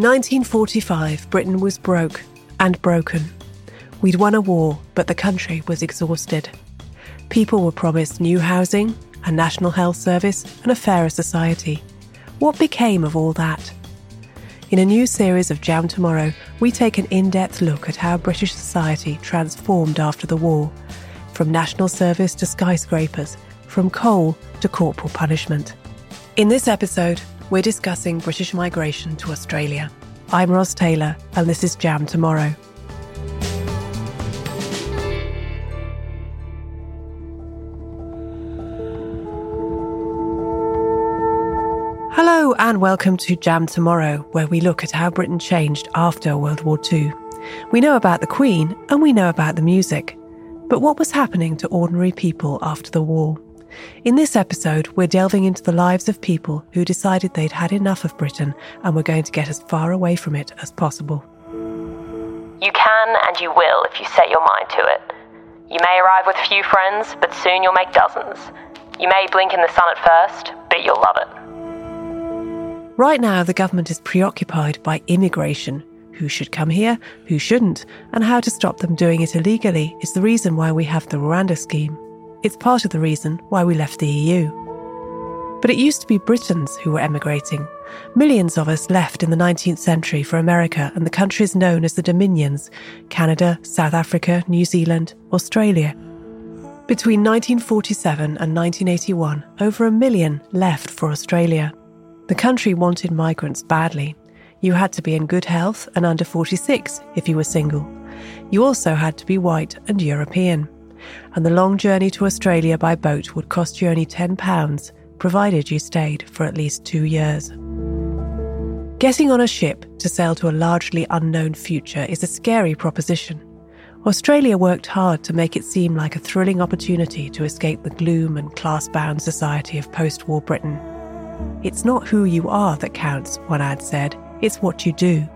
1945, Britain was broke and broken. We'd won a war, but the country was exhausted. People were promised new housing, a national health service, and a fairer society. What became of all that? In a new series of Jam Tomorrow, we take an in depth look at how British society transformed after the war from national service to skyscrapers, from coal to corporal punishment. In this episode, we're discussing British migration to Australia. I'm Ros Taylor, and this is Jam Tomorrow. Hello, and welcome to Jam Tomorrow, where we look at how Britain changed after World War II. We know about the Queen and we know about the music. But what was happening to ordinary people after the war? In this episode, we're delving into the lives of people who decided they'd had enough of Britain and were going to get as far away from it as possible. You can and you will if you set your mind to it. You may arrive with few friends, but soon you'll make dozens. You may blink in the sun at first, but you'll love it. Right now, the government is preoccupied by immigration. Who should come here, who shouldn't, and how to stop them doing it illegally is the reason why we have the Rwanda scheme. It's part of the reason why we left the EU. But it used to be Britons who were emigrating. Millions of us left in the 19th century for America and the countries known as the Dominions Canada, South Africa, New Zealand, Australia. Between 1947 and 1981, over a million left for Australia. The country wanted migrants badly. You had to be in good health and under 46 if you were single. You also had to be white and European and the long journey to Australia by boat would cost you only £10, provided you stayed for at least two years. Getting on a ship to sail to a largely unknown future is a scary proposition. Australia worked hard to make it seem like a thrilling opportunity to escape the gloom and class bound society of post war Britain. It's not who you are that counts, one ad said, it's what you do.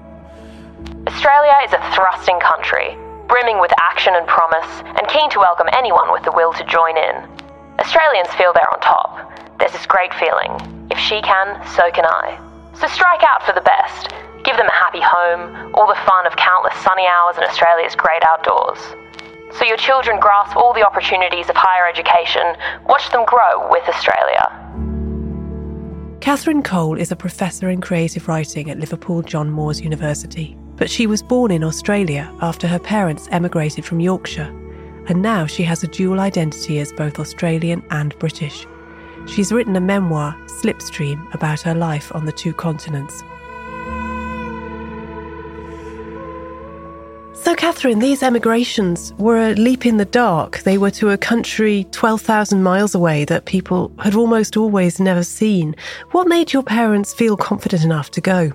Australia is a thrusting country brimming with action and promise, and keen to welcome anyone with the will to join in. Australians feel they're on top. There's this great feeling. If she can, so can I. So strike out for the best. Give them a happy home, all the fun of countless sunny hours in Australia's great outdoors. So your children grasp all the opportunities of higher education, watch them grow with Australia. Catherine Cole is a professor in creative writing at Liverpool John Moores University. But she was born in Australia after her parents emigrated from Yorkshire, and now she has a dual identity as both Australian and British. She's written a memoir, Slipstream, about her life on the two continents. So, Catherine, these emigrations were a leap in the dark. They were to a country 12,000 miles away that people had almost always never seen. What made your parents feel confident enough to go?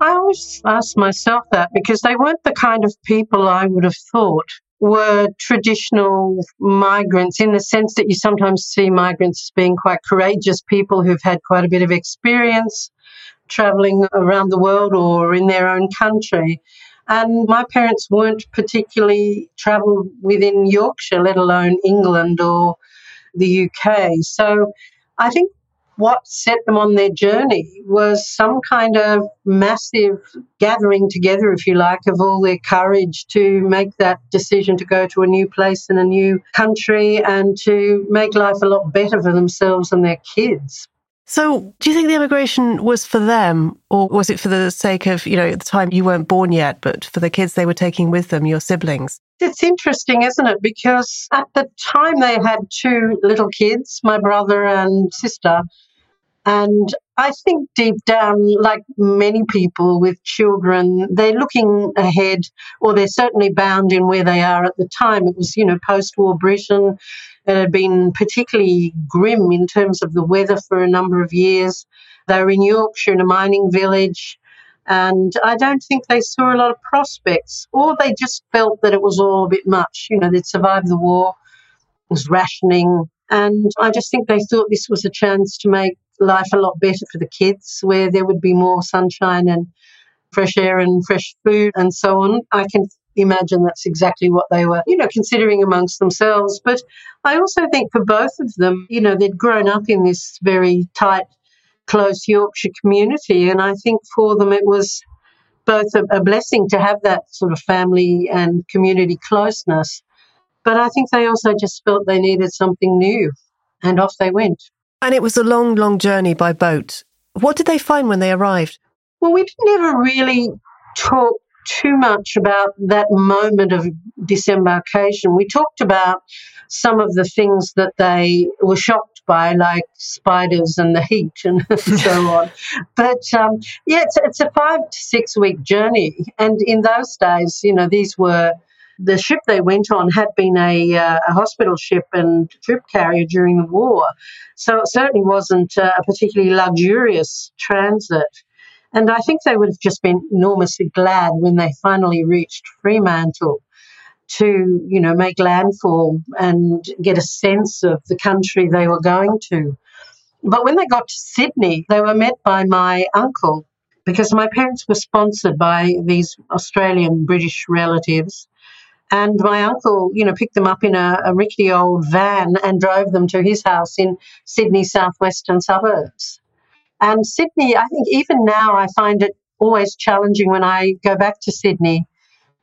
I always ask myself that because they weren't the kind of people I would have thought were traditional migrants in the sense that you sometimes see migrants as being quite courageous people who've had quite a bit of experience traveling around the world or in their own country. And my parents weren't particularly traveled within Yorkshire, let alone England or the UK. So I think what set them on their journey was some kind of massive gathering together, if you like, of all their courage to make that decision to go to a new place in a new country and to make life a lot better for themselves and their kids. So, do you think the immigration was for them, or was it for the sake of, you know, at the time you weren't born yet, but for the kids they were taking with them, your siblings? It's interesting, isn't it? Because at the time they had two little kids, my brother and sister, And I think deep down, like many people with children, they're looking ahead, or they're certainly bound in where they are at the time. It was, you know, post war Britain. It had been particularly grim in terms of the weather for a number of years. They were in Yorkshire in a mining village. And I don't think they saw a lot of prospects, or they just felt that it was all a bit much. You know, they'd survived the war, it was rationing. And I just think they thought this was a chance to make life a lot better for the kids, where there would be more sunshine and fresh air and fresh food and so on. I can imagine that's exactly what they were, you know, considering amongst themselves. But I also think for both of them, you know, they'd grown up in this very tight, close Yorkshire community. And I think for them it was both a, a blessing to have that sort of family and community closeness. But I think they also just felt they needed something new. And off they went. And it was a long, long journey by boat. What did they find when they arrived? Well, we never really talked too much about that moment of disembarkation. We talked about some of the things that they were shocked by, like spiders and the heat and so on. But um, yeah, it's, it's a five to six week journey. And in those days, you know, these were the ship they went on had been a, uh, a hospital ship and troop carrier during the war. So it certainly wasn't a particularly luxurious transit. And I think they would have just been enormously glad when they finally reached Fremantle to, you know, make landfall and get a sense of the country they were going to. But when they got to Sydney, they were met by my uncle because my parents were sponsored by these Australian British relatives and my uncle, you know, picked them up in a, a rickety old van and drove them to his house in Sydney's southwestern suburbs. And Sydney, I think even now I find it always challenging when I go back to Sydney.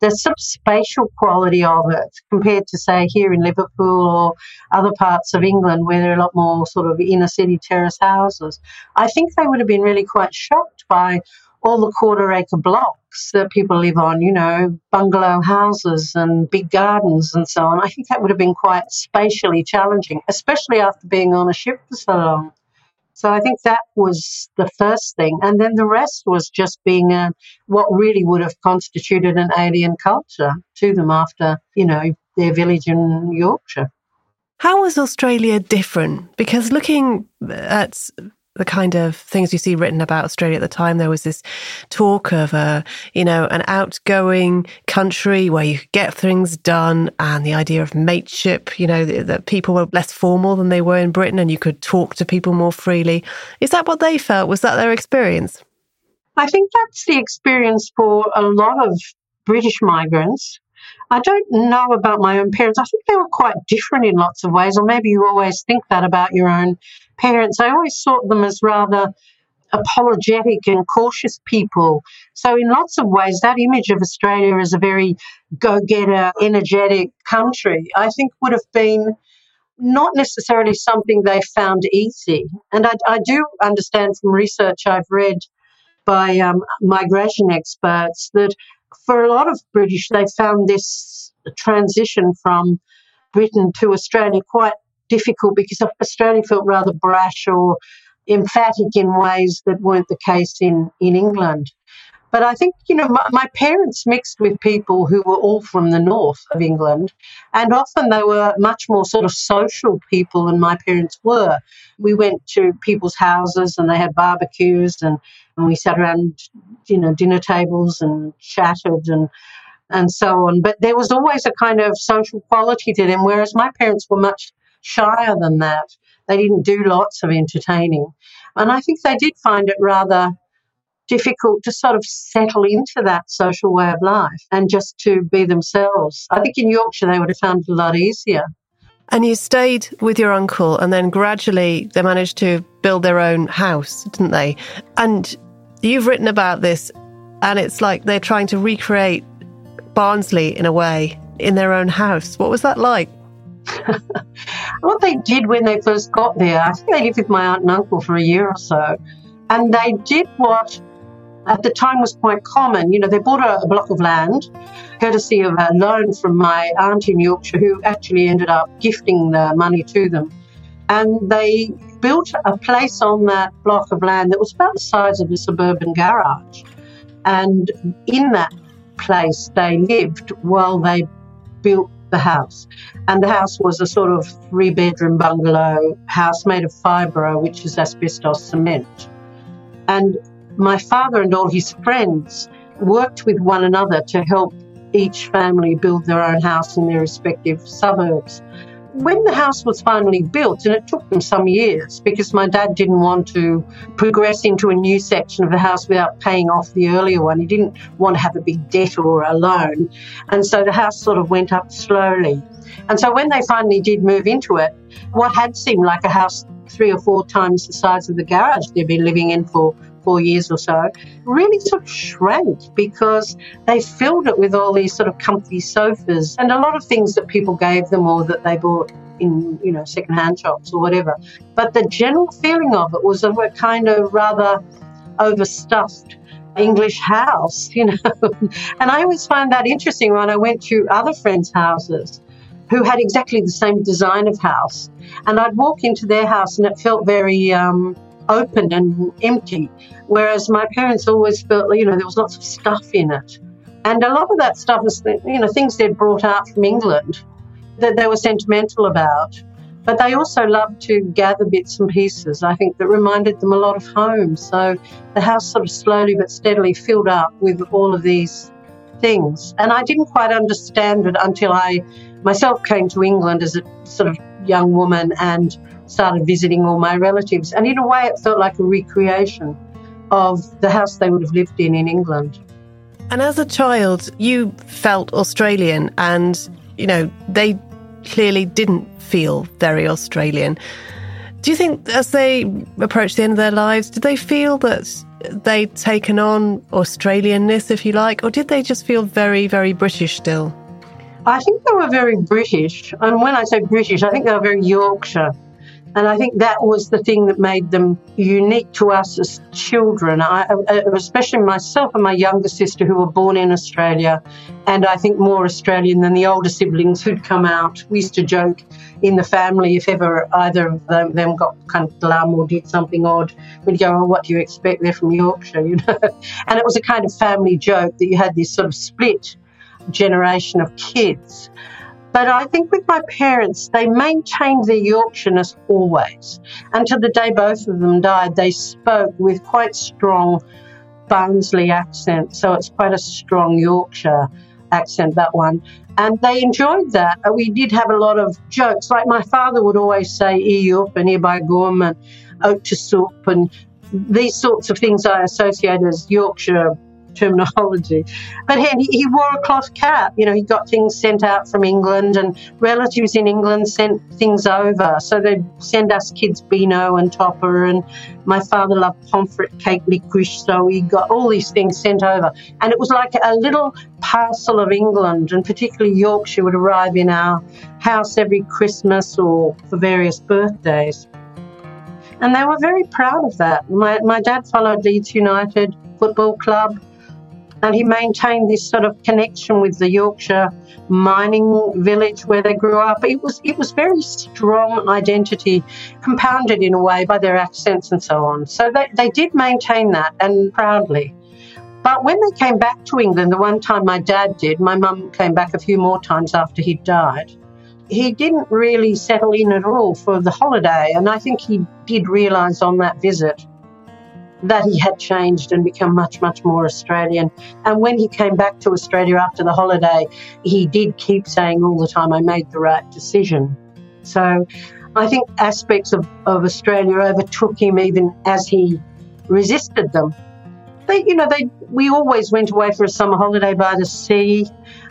The sort of spatial quality of it compared to, say, here in Liverpool or other parts of England where there are a lot more sort of inner city terrace houses. I think they would have been really quite shocked by all the quarter acre blocks that people live on, you know, bungalow houses and big gardens and so on. I think that would have been quite spatially challenging, especially after being on a ship for so long. So I think that was the first thing. And then the rest was just being a, what really would have constituted an alien culture to them after, you know, their village in Yorkshire. How was Australia different? Because looking at the kind of things you see written about Australia at the time. There was this talk of a, you know, an outgoing country where you could get things done, and the idea of mateship. You know, that people were less formal than they were in Britain, and you could talk to people more freely. Is that what they felt? Was that their experience? I think that's the experience for a lot of British migrants. I don't know about my own parents. I think they were quite different in lots of ways, or maybe you always think that about your own parents. I always saw them as rather apologetic and cautious people. So, in lots of ways, that image of Australia as a very go getter, energetic country, I think would have been not necessarily something they found easy. And I, I do understand from research I've read by um, migration experts that for a lot of British, they found this transition from Britain to Australia quite difficult because Australia felt rather brash or emphatic in ways that weren't the case in, in England. But I think, you know, my, my, parents mixed with people who were all from the north of England, and often they were much more sort of social people than my parents were. We went to people's houses and they had barbecues and, and we sat around, you know, dinner tables and chatted and and so on. But there was always a kind of social quality to them, whereas my parents were much shyer than that. They didn't do lots of entertaining. And I think they did find it rather difficult to sort of settle into that social way of life and just to be themselves. I think in Yorkshire they would have found it a lot easier. And you stayed with your uncle, and then gradually they managed to build their own house, didn't they? And you've written about this, and it's like they're trying to recreate Barnsley in a way in their own house. What was that like? what they did when they first got there, I think they lived with my aunt and uncle for a year or so, and they did what at the time was quite common. You know, they bought a, a block of land, courtesy of a loan from my aunt in Yorkshire, who actually ended up gifting the money to them. And they built a place on that block of land that was about the size of a suburban garage. And in that place, they lived while they built the house. And the house was a sort of three bedroom bungalow house made of fibro, which is asbestos cement. And my father and all his friends worked with one another to help each family build their own house in their respective suburbs when the house was finally built, and it took them some years because my dad didn't want to progress into a new section of the house without paying off the earlier one. He didn't want to have a big debt or a loan. And so the house sort of went up slowly. And so when they finally did move into it, what had seemed like a house three or four times the size of the garage they'd been living in for four years or so, really sort of shrank because they filled it with all these sort of comfy sofas and a lot of things that people gave them or that they bought in, you know, secondhand shops or whatever. But the general feeling of it was a kind of rather overstuffed English house, you know. and I always find that interesting when I went to other friends' houses who had exactly the same design of house. And I'd walk into their house and it felt very um, open and empty. Whereas my parents always felt, you know, there was lots of stuff in it. And a lot of that stuff was, you know, things they'd brought out from England that they were sentimental about. But they also loved to gather bits and pieces, I think, that reminded them a lot of home. So the house sort of slowly but steadily filled up with all of these things. And I didn't quite understand it until I myself came to England as a sort of young woman and started visiting all my relatives. And in a way, it felt like a recreation of the house they would have lived in in England. And as a child, you felt Australian, and, you know, they clearly didn't feel very Australian. Do you think as they approached the end of their lives, did they feel that they'd taken on Australianness, if you like, or did they just feel very, very British still? I think they were very British. And when I say British, I think they were very Yorkshire. And I think that was the thing that made them unique to us as children, I, uh, especially myself and my younger sister who were born in Australia, and I think more Australian than the older siblings who'd come out. We used to joke in the family if ever either of them, them got kind of glum or did something odd, we'd go, oh, what do you expect? They're from Yorkshire, you know. And it was a kind of family joke that you had this sort of split generation of kids. But I think with my parents, they maintained their Yorkshireness always. Until the day both of them died, they spoke with quite strong Barnsley accent. So it's quite a strong Yorkshire accent, that one. And they enjoyed that. Uh, we did have a lot of jokes. Like my father would always say, e up and e by gum and oat to soup and these sorts of things I associate as Yorkshire terminology. But he, he wore a cloth cap. You know, he got things sent out from England, and relatives in England sent things over. So they'd send us kids Beano and Topper, and my father loved pomfret cake licorice, so he got all these things sent over. And it was like a little parcel of England, and particularly Yorkshire would arrive in our house every Christmas or for various birthdays. And they were very proud of that. My, my dad followed Leeds United Football Club and he maintained this sort of connection with the Yorkshire mining village where they grew up. It was it was very strong identity, compounded in a way by their accents and so on. So they, they did maintain that and proudly. But when they came back to England, the one time my dad did, my mum came back a few more times after he'd died. He didn't really settle in at all for the holiday, and I think he did realise on that visit that he had changed and become much, much more Australian. And when he came back to Australia after the holiday, he did keep saying all the time, I made the right decision. So I think aspects of, of Australia overtook him even as he resisted them. They, you know, they, we always went away for a summer holiday by the sea.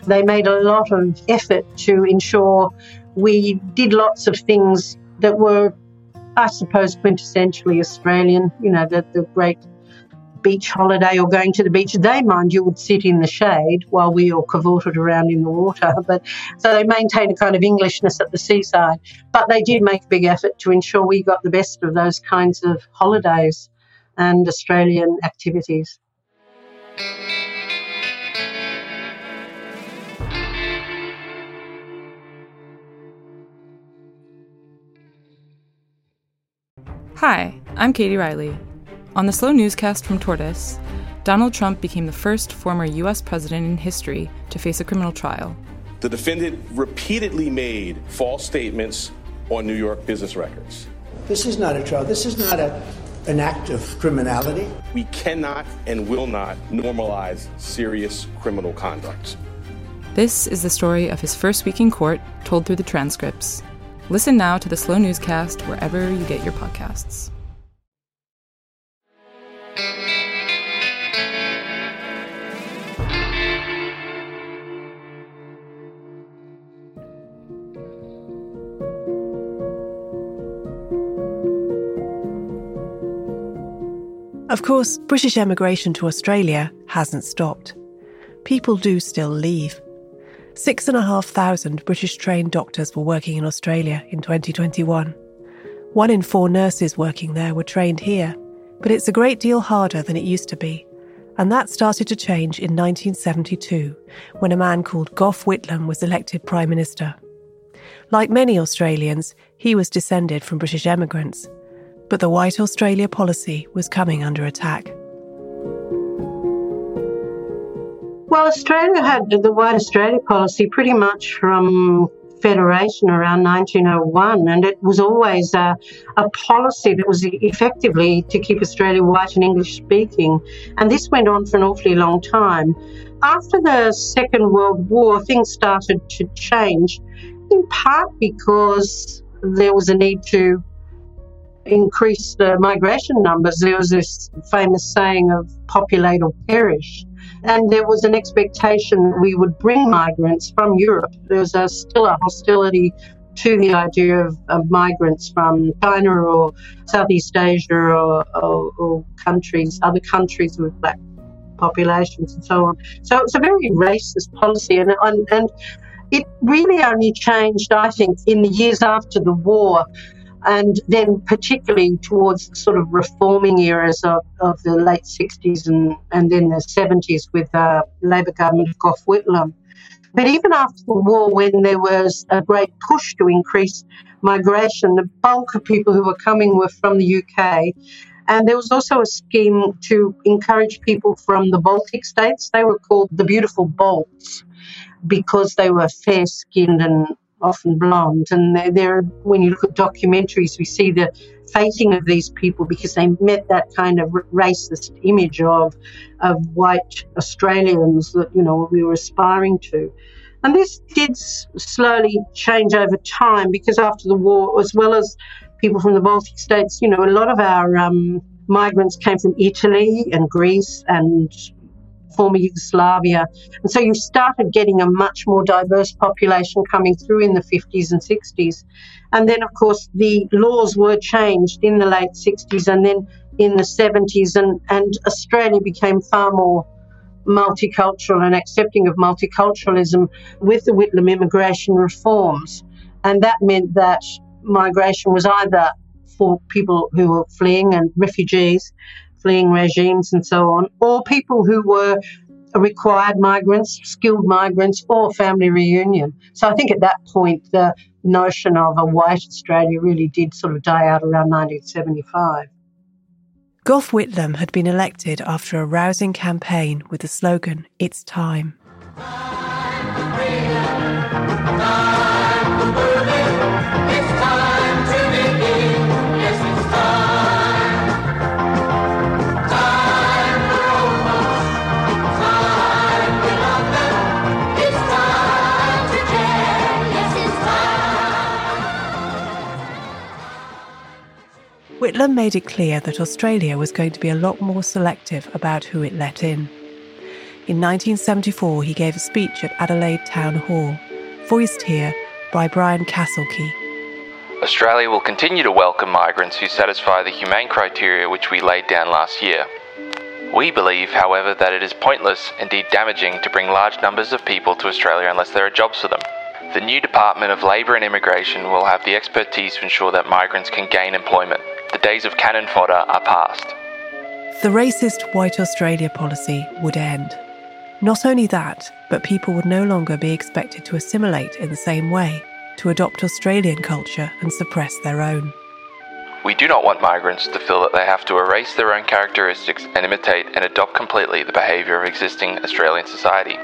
They made a lot of effort to ensure we did lots of things that were I suppose, quintessentially Australian, you know, the, the great beach holiday or going to the beach. They, mind you, would sit in the shade while we all cavorted around in the water. But so they maintained a kind of Englishness at the seaside. But they did make a big effort to ensure we got the best of those kinds of holidays and Australian activities. Hi, I'm Katie Riley. On the Slow Newscast from Tortoise, Donald Trump became the first former U.S. president in history to face a criminal trial. The defendant repeatedly made false statements on New York business records. This is not a trial. This is not a, an act of criminality. We cannot and will not normalize serious criminal conduct. This is the story of his first week in court, told through the transcripts. Listen now to the Slow Newscast wherever you get your podcasts. Of course, British emigration to Australia hasn't stopped. People do still leave. Six and a half thousand British trained doctors were working in Australia in 2021. One in four nurses working there were trained here, but it's a great deal harder than it used to be. And that started to change in 1972 when a man called Gough Whitlam was elected Prime Minister. Like many Australians, he was descended from British emigrants, but the White Australia policy was coming under attack. Well, Australia had the White Australia policy pretty much from Federation around 1901, and it was always a, a, policy that was effectively to keep Australia white and English speaking. And this went on for an awfully long time. After the Second World War, things started to change, in part because there was a need to increase the migration numbers. There was this famous saying of populate or perish. And there was an expectation that we would bring migrants from Europe. There was a, still a hostility to the idea of, of, migrants from China or Southeast Asia or, or, or, countries, other countries with black populations and so on. So it's a very racist policy, and, and, and it really only changed, I think, in the years after the war and then particularly towards sort of reforming eras of, of the late 60s and, and then the 70s with uh, the Labor government of Gough Whitlam. But even after the war, when there was a great push to increase migration, the bulk of people who were coming were from the UK. And there was also a scheme to encourage people from the Baltic states. They were called the Beautiful Balts because they were fair skinned and often blonde. And there, when you look at documentaries, we see the fating of these people because they met that kind of racist image of of white Australians that you know we were aspiring to. And this did slowly change over time because after the war, as well as people from the Baltic states, you know, a lot of our um, migrants came from Italy and Greece and former Yugoslavia. And so you started getting a much more diverse population coming through in the 50s and 60s. And then, of course, the laws were changed in the late 60s and then in the 70s, and, and Australia became far more multicultural and accepting of multiculturalism with the Whitlam immigration reforms. And that meant that migration was either for people who were fleeing and refugees, fleeing regimes and so on, or people who were required migrants, skilled migrants, or family reunion. So I think at that point, the notion of a white Australia really did sort of die out around 1975. Gough Whitlam had been elected after a rousing campaign with the slogan, It's Time. Whitlam made it clear that Australia was going to be a lot more selective about who it let in. In 1974, he gave a speech at Adelaide Town Hall, voiced here by Bryan Kassulke. Australia will continue to welcome migrants who satisfy the humane criteria which we laid down last year. We believe, however, that it is pointless, indeed damaging, to bring large numbers of people to Australia unless there are jobs for them. The new Department of Labour and Immigration will have the expertise to ensure that migrants can gain employment. The days of cannon fodder are past. The racist White Australia policy would end. Not only that, but people would no longer be expected to assimilate in the same way, to adopt Australian culture and suppress their own. We do not want migrants to feel that they have to erase their own characteristics and imitate and adopt completely the behaviour of existing Australian society.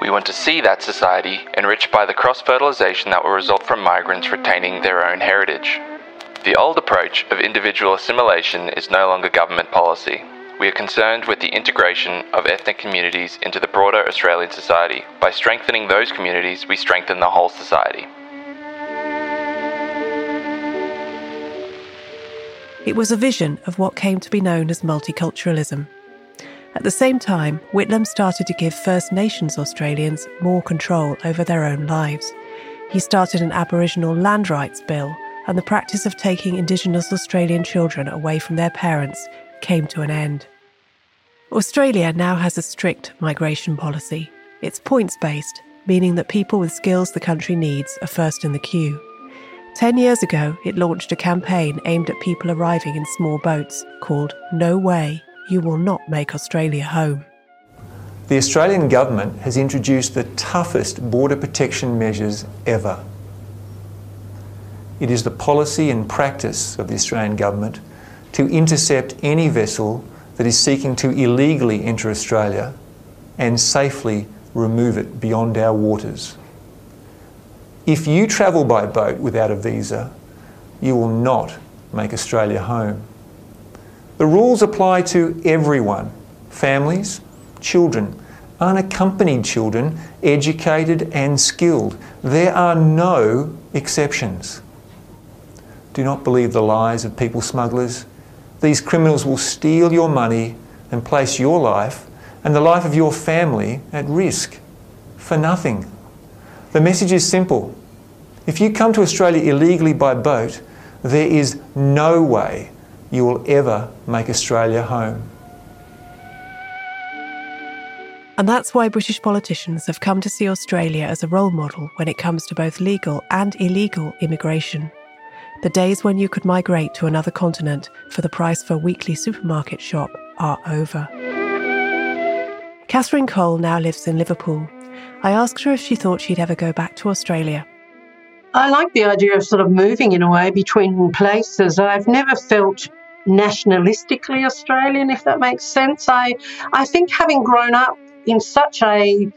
We want to see that society enriched by the cross fertilisation that will result from migrants retaining their own heritage. The old approach of individual assimilation is no longer government policy. We are concerned with the integration of ethnic communities into the broader Australian society. By strengthening those communities, we strengthen the whole society. It was a vision of what came to be known as multiculturalism. At the same time, Whitlam started to give First Nations Australians more control over their own lives. He started an Aboriginal land rights bill, and the practice of taking Indigenous Australian children away from their parents came to an end. Australia now has a strict migration policy. It's points based, meaning that people with skills the country needs are first in the queue. Ten years ago, it launched a campaign aimed at people arriving in small boats called No Way, You Will Not Make Australia Home. The Australian government has introduced the toughest border protection measures ever. It is the policy and practice of the Australian government to intercept any vessel that is seeking to illegally enter Australia and safely remove it beyond our waters. If you travel by boat without a visa, you will not make Australia home. The rules apply to everyone families, children, unaccompanied children, educated and skilled. There are no exceptions. Do not believe the lies of people smugglers. These criminals will steal your money and place your life and the life of your family at risk for nothing. The message is simple. If you come to Australia illegally by boat, there is no way you will ever make Australia home. And that's why British politicians have come to see Australia as a role model when it comes to both legal and illegal immigration. The days when you could migrate to another continent for the price of a weekly supermarket shop are over. Catherine Cole now lives in Liverpool I asked her if she thought she'd ever go back to Australia. I like the idea of sort of moving in a way between places. I've never felt nationalistically Australian, if that makes sense. I, I think having grown up in such a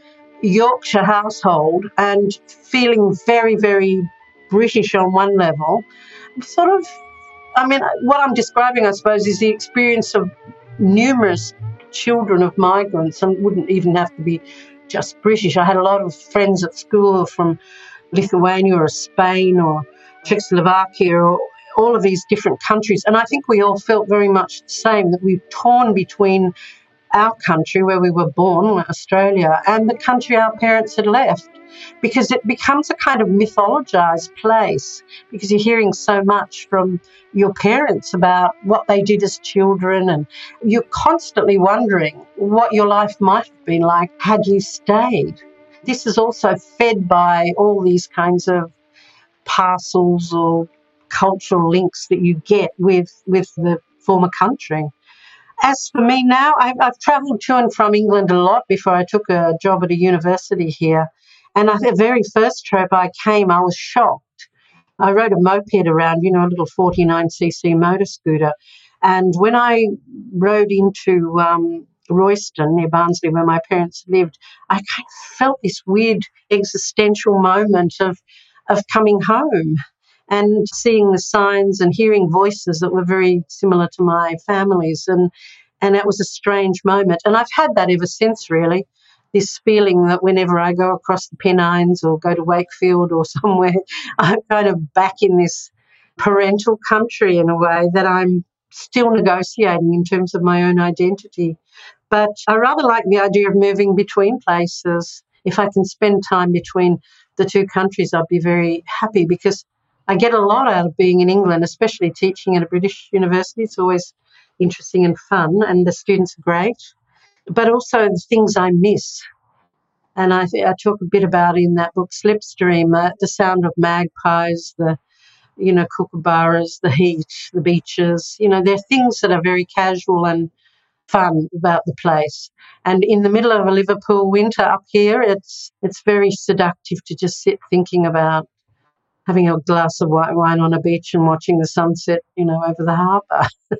Yorkshire household and feeling very, very British on one level, sort of, I mean, what I'm describing, I suppose, is the experience of numerous children of migrants and wouldn't even have to be just British. I had a lot of friends at school from Lithuania or Spain or Czechoslovakia or all of these different countries. And I think we all felt very much the same that we've torn between our country where we were born, Australia, and the country our parents had left because it becomes a kind of mythologized place because you're hearing so much from your parents about what they did as children and you're constantly wondering what your life might have been like had you stayed. This is also fed by all these kinds of parcels or cultural links that you get with, with the former country. As for me now, I've, I've travelled to and from England a lot before I took a job at a university here. And the very first trip I came, I was shocked. I rode a moped around, you know, a little 49cc motor scooter. And when I rode into um, Royston near Barnsley, where my parents lived, I kind of felt this weird existential moment of, of coming home and seeing the signs and hearing voices that were very similar to my family's. And, and it was a strange moment. And I've had that ever since, really. This feeling that whenever I go across the Pennines or go to Wakefield or somewhere, I'm kind of back in this parental country in a way that I'm still negotiating in terms of my own identity. But I rather like the idea of moving between places. If I can spend time between the two countries, I'd be very happy because I get a lot out of being in England, especially teaching at a British university. It's always interesting and fun, and the students are great. But also the things I miss. And I, I talk a bit about in that book, Slipstream, uh, the sound of magpies, the you know, kookaburras, the heat, the beaches. You know, they're things that are very casual and fun about the place. And in the middle of a Liverpool winter up here, it's it's very seductive to just sit thinking about having a glass of white wine on a beach and watching the sunset, you know, over the harbour.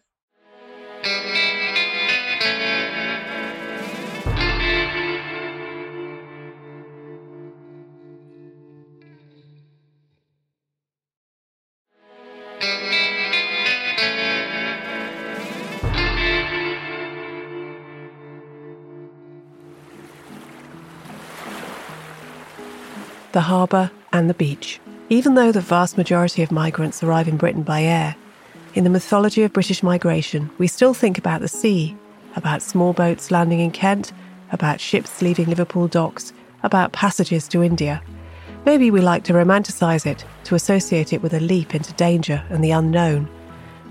the harbour, and the beach. Even though the vast majority of migrants arrive in Britain by air, in the mythology of British migration, we still think about the sea, about small boats landing in Kent, about ships leaving Liverpool docks, about passages to India. Maybe we like to romanticise it, to associate it with a leap into danger and the unknown.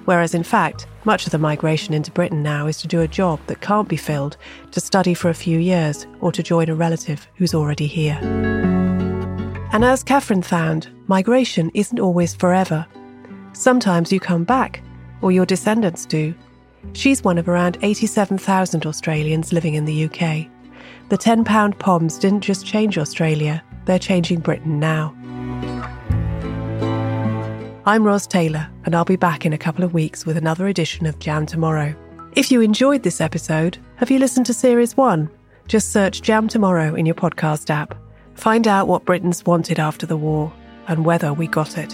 Whereas, in fact, much of the migration into Britain now is to do a job that can't be filled, to study for a few years, or to join a relative who's already here. And as Catherine found, migration isn't always forever. Sometimes you come back, or your descendants do. She's one of around 87,000 Australians living in the UK. The £10 Poms didn't just change Australia, they're changing Britain now. I'm Ros Taylor, and I'll be back in a couple of weeks with another edition of Jam Tomorrow. If you enjoyed this episode, have you listened to Series 1? Just search Jam Tomorrow in your podcast app. Find out what Britons wanted after the war and whether we got it.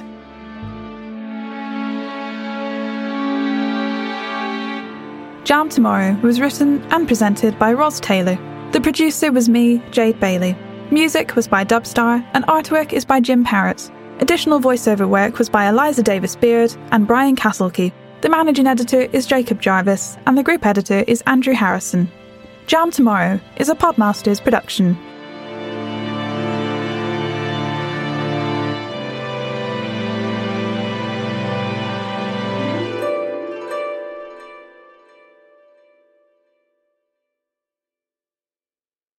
Jam Tomorrow was written and presented by Ros Taylor. The producer was me, Jade Bailey. Music was by Dubstar, and artwork is by Jim Parrott. Additional voiceover work was by Eliza Davis Beard and Bryan Kassulke. The managing editor is Jacob Jarvis, and the group editor is Andrew Harrison. Jam Tomorrow is a Podmasters production.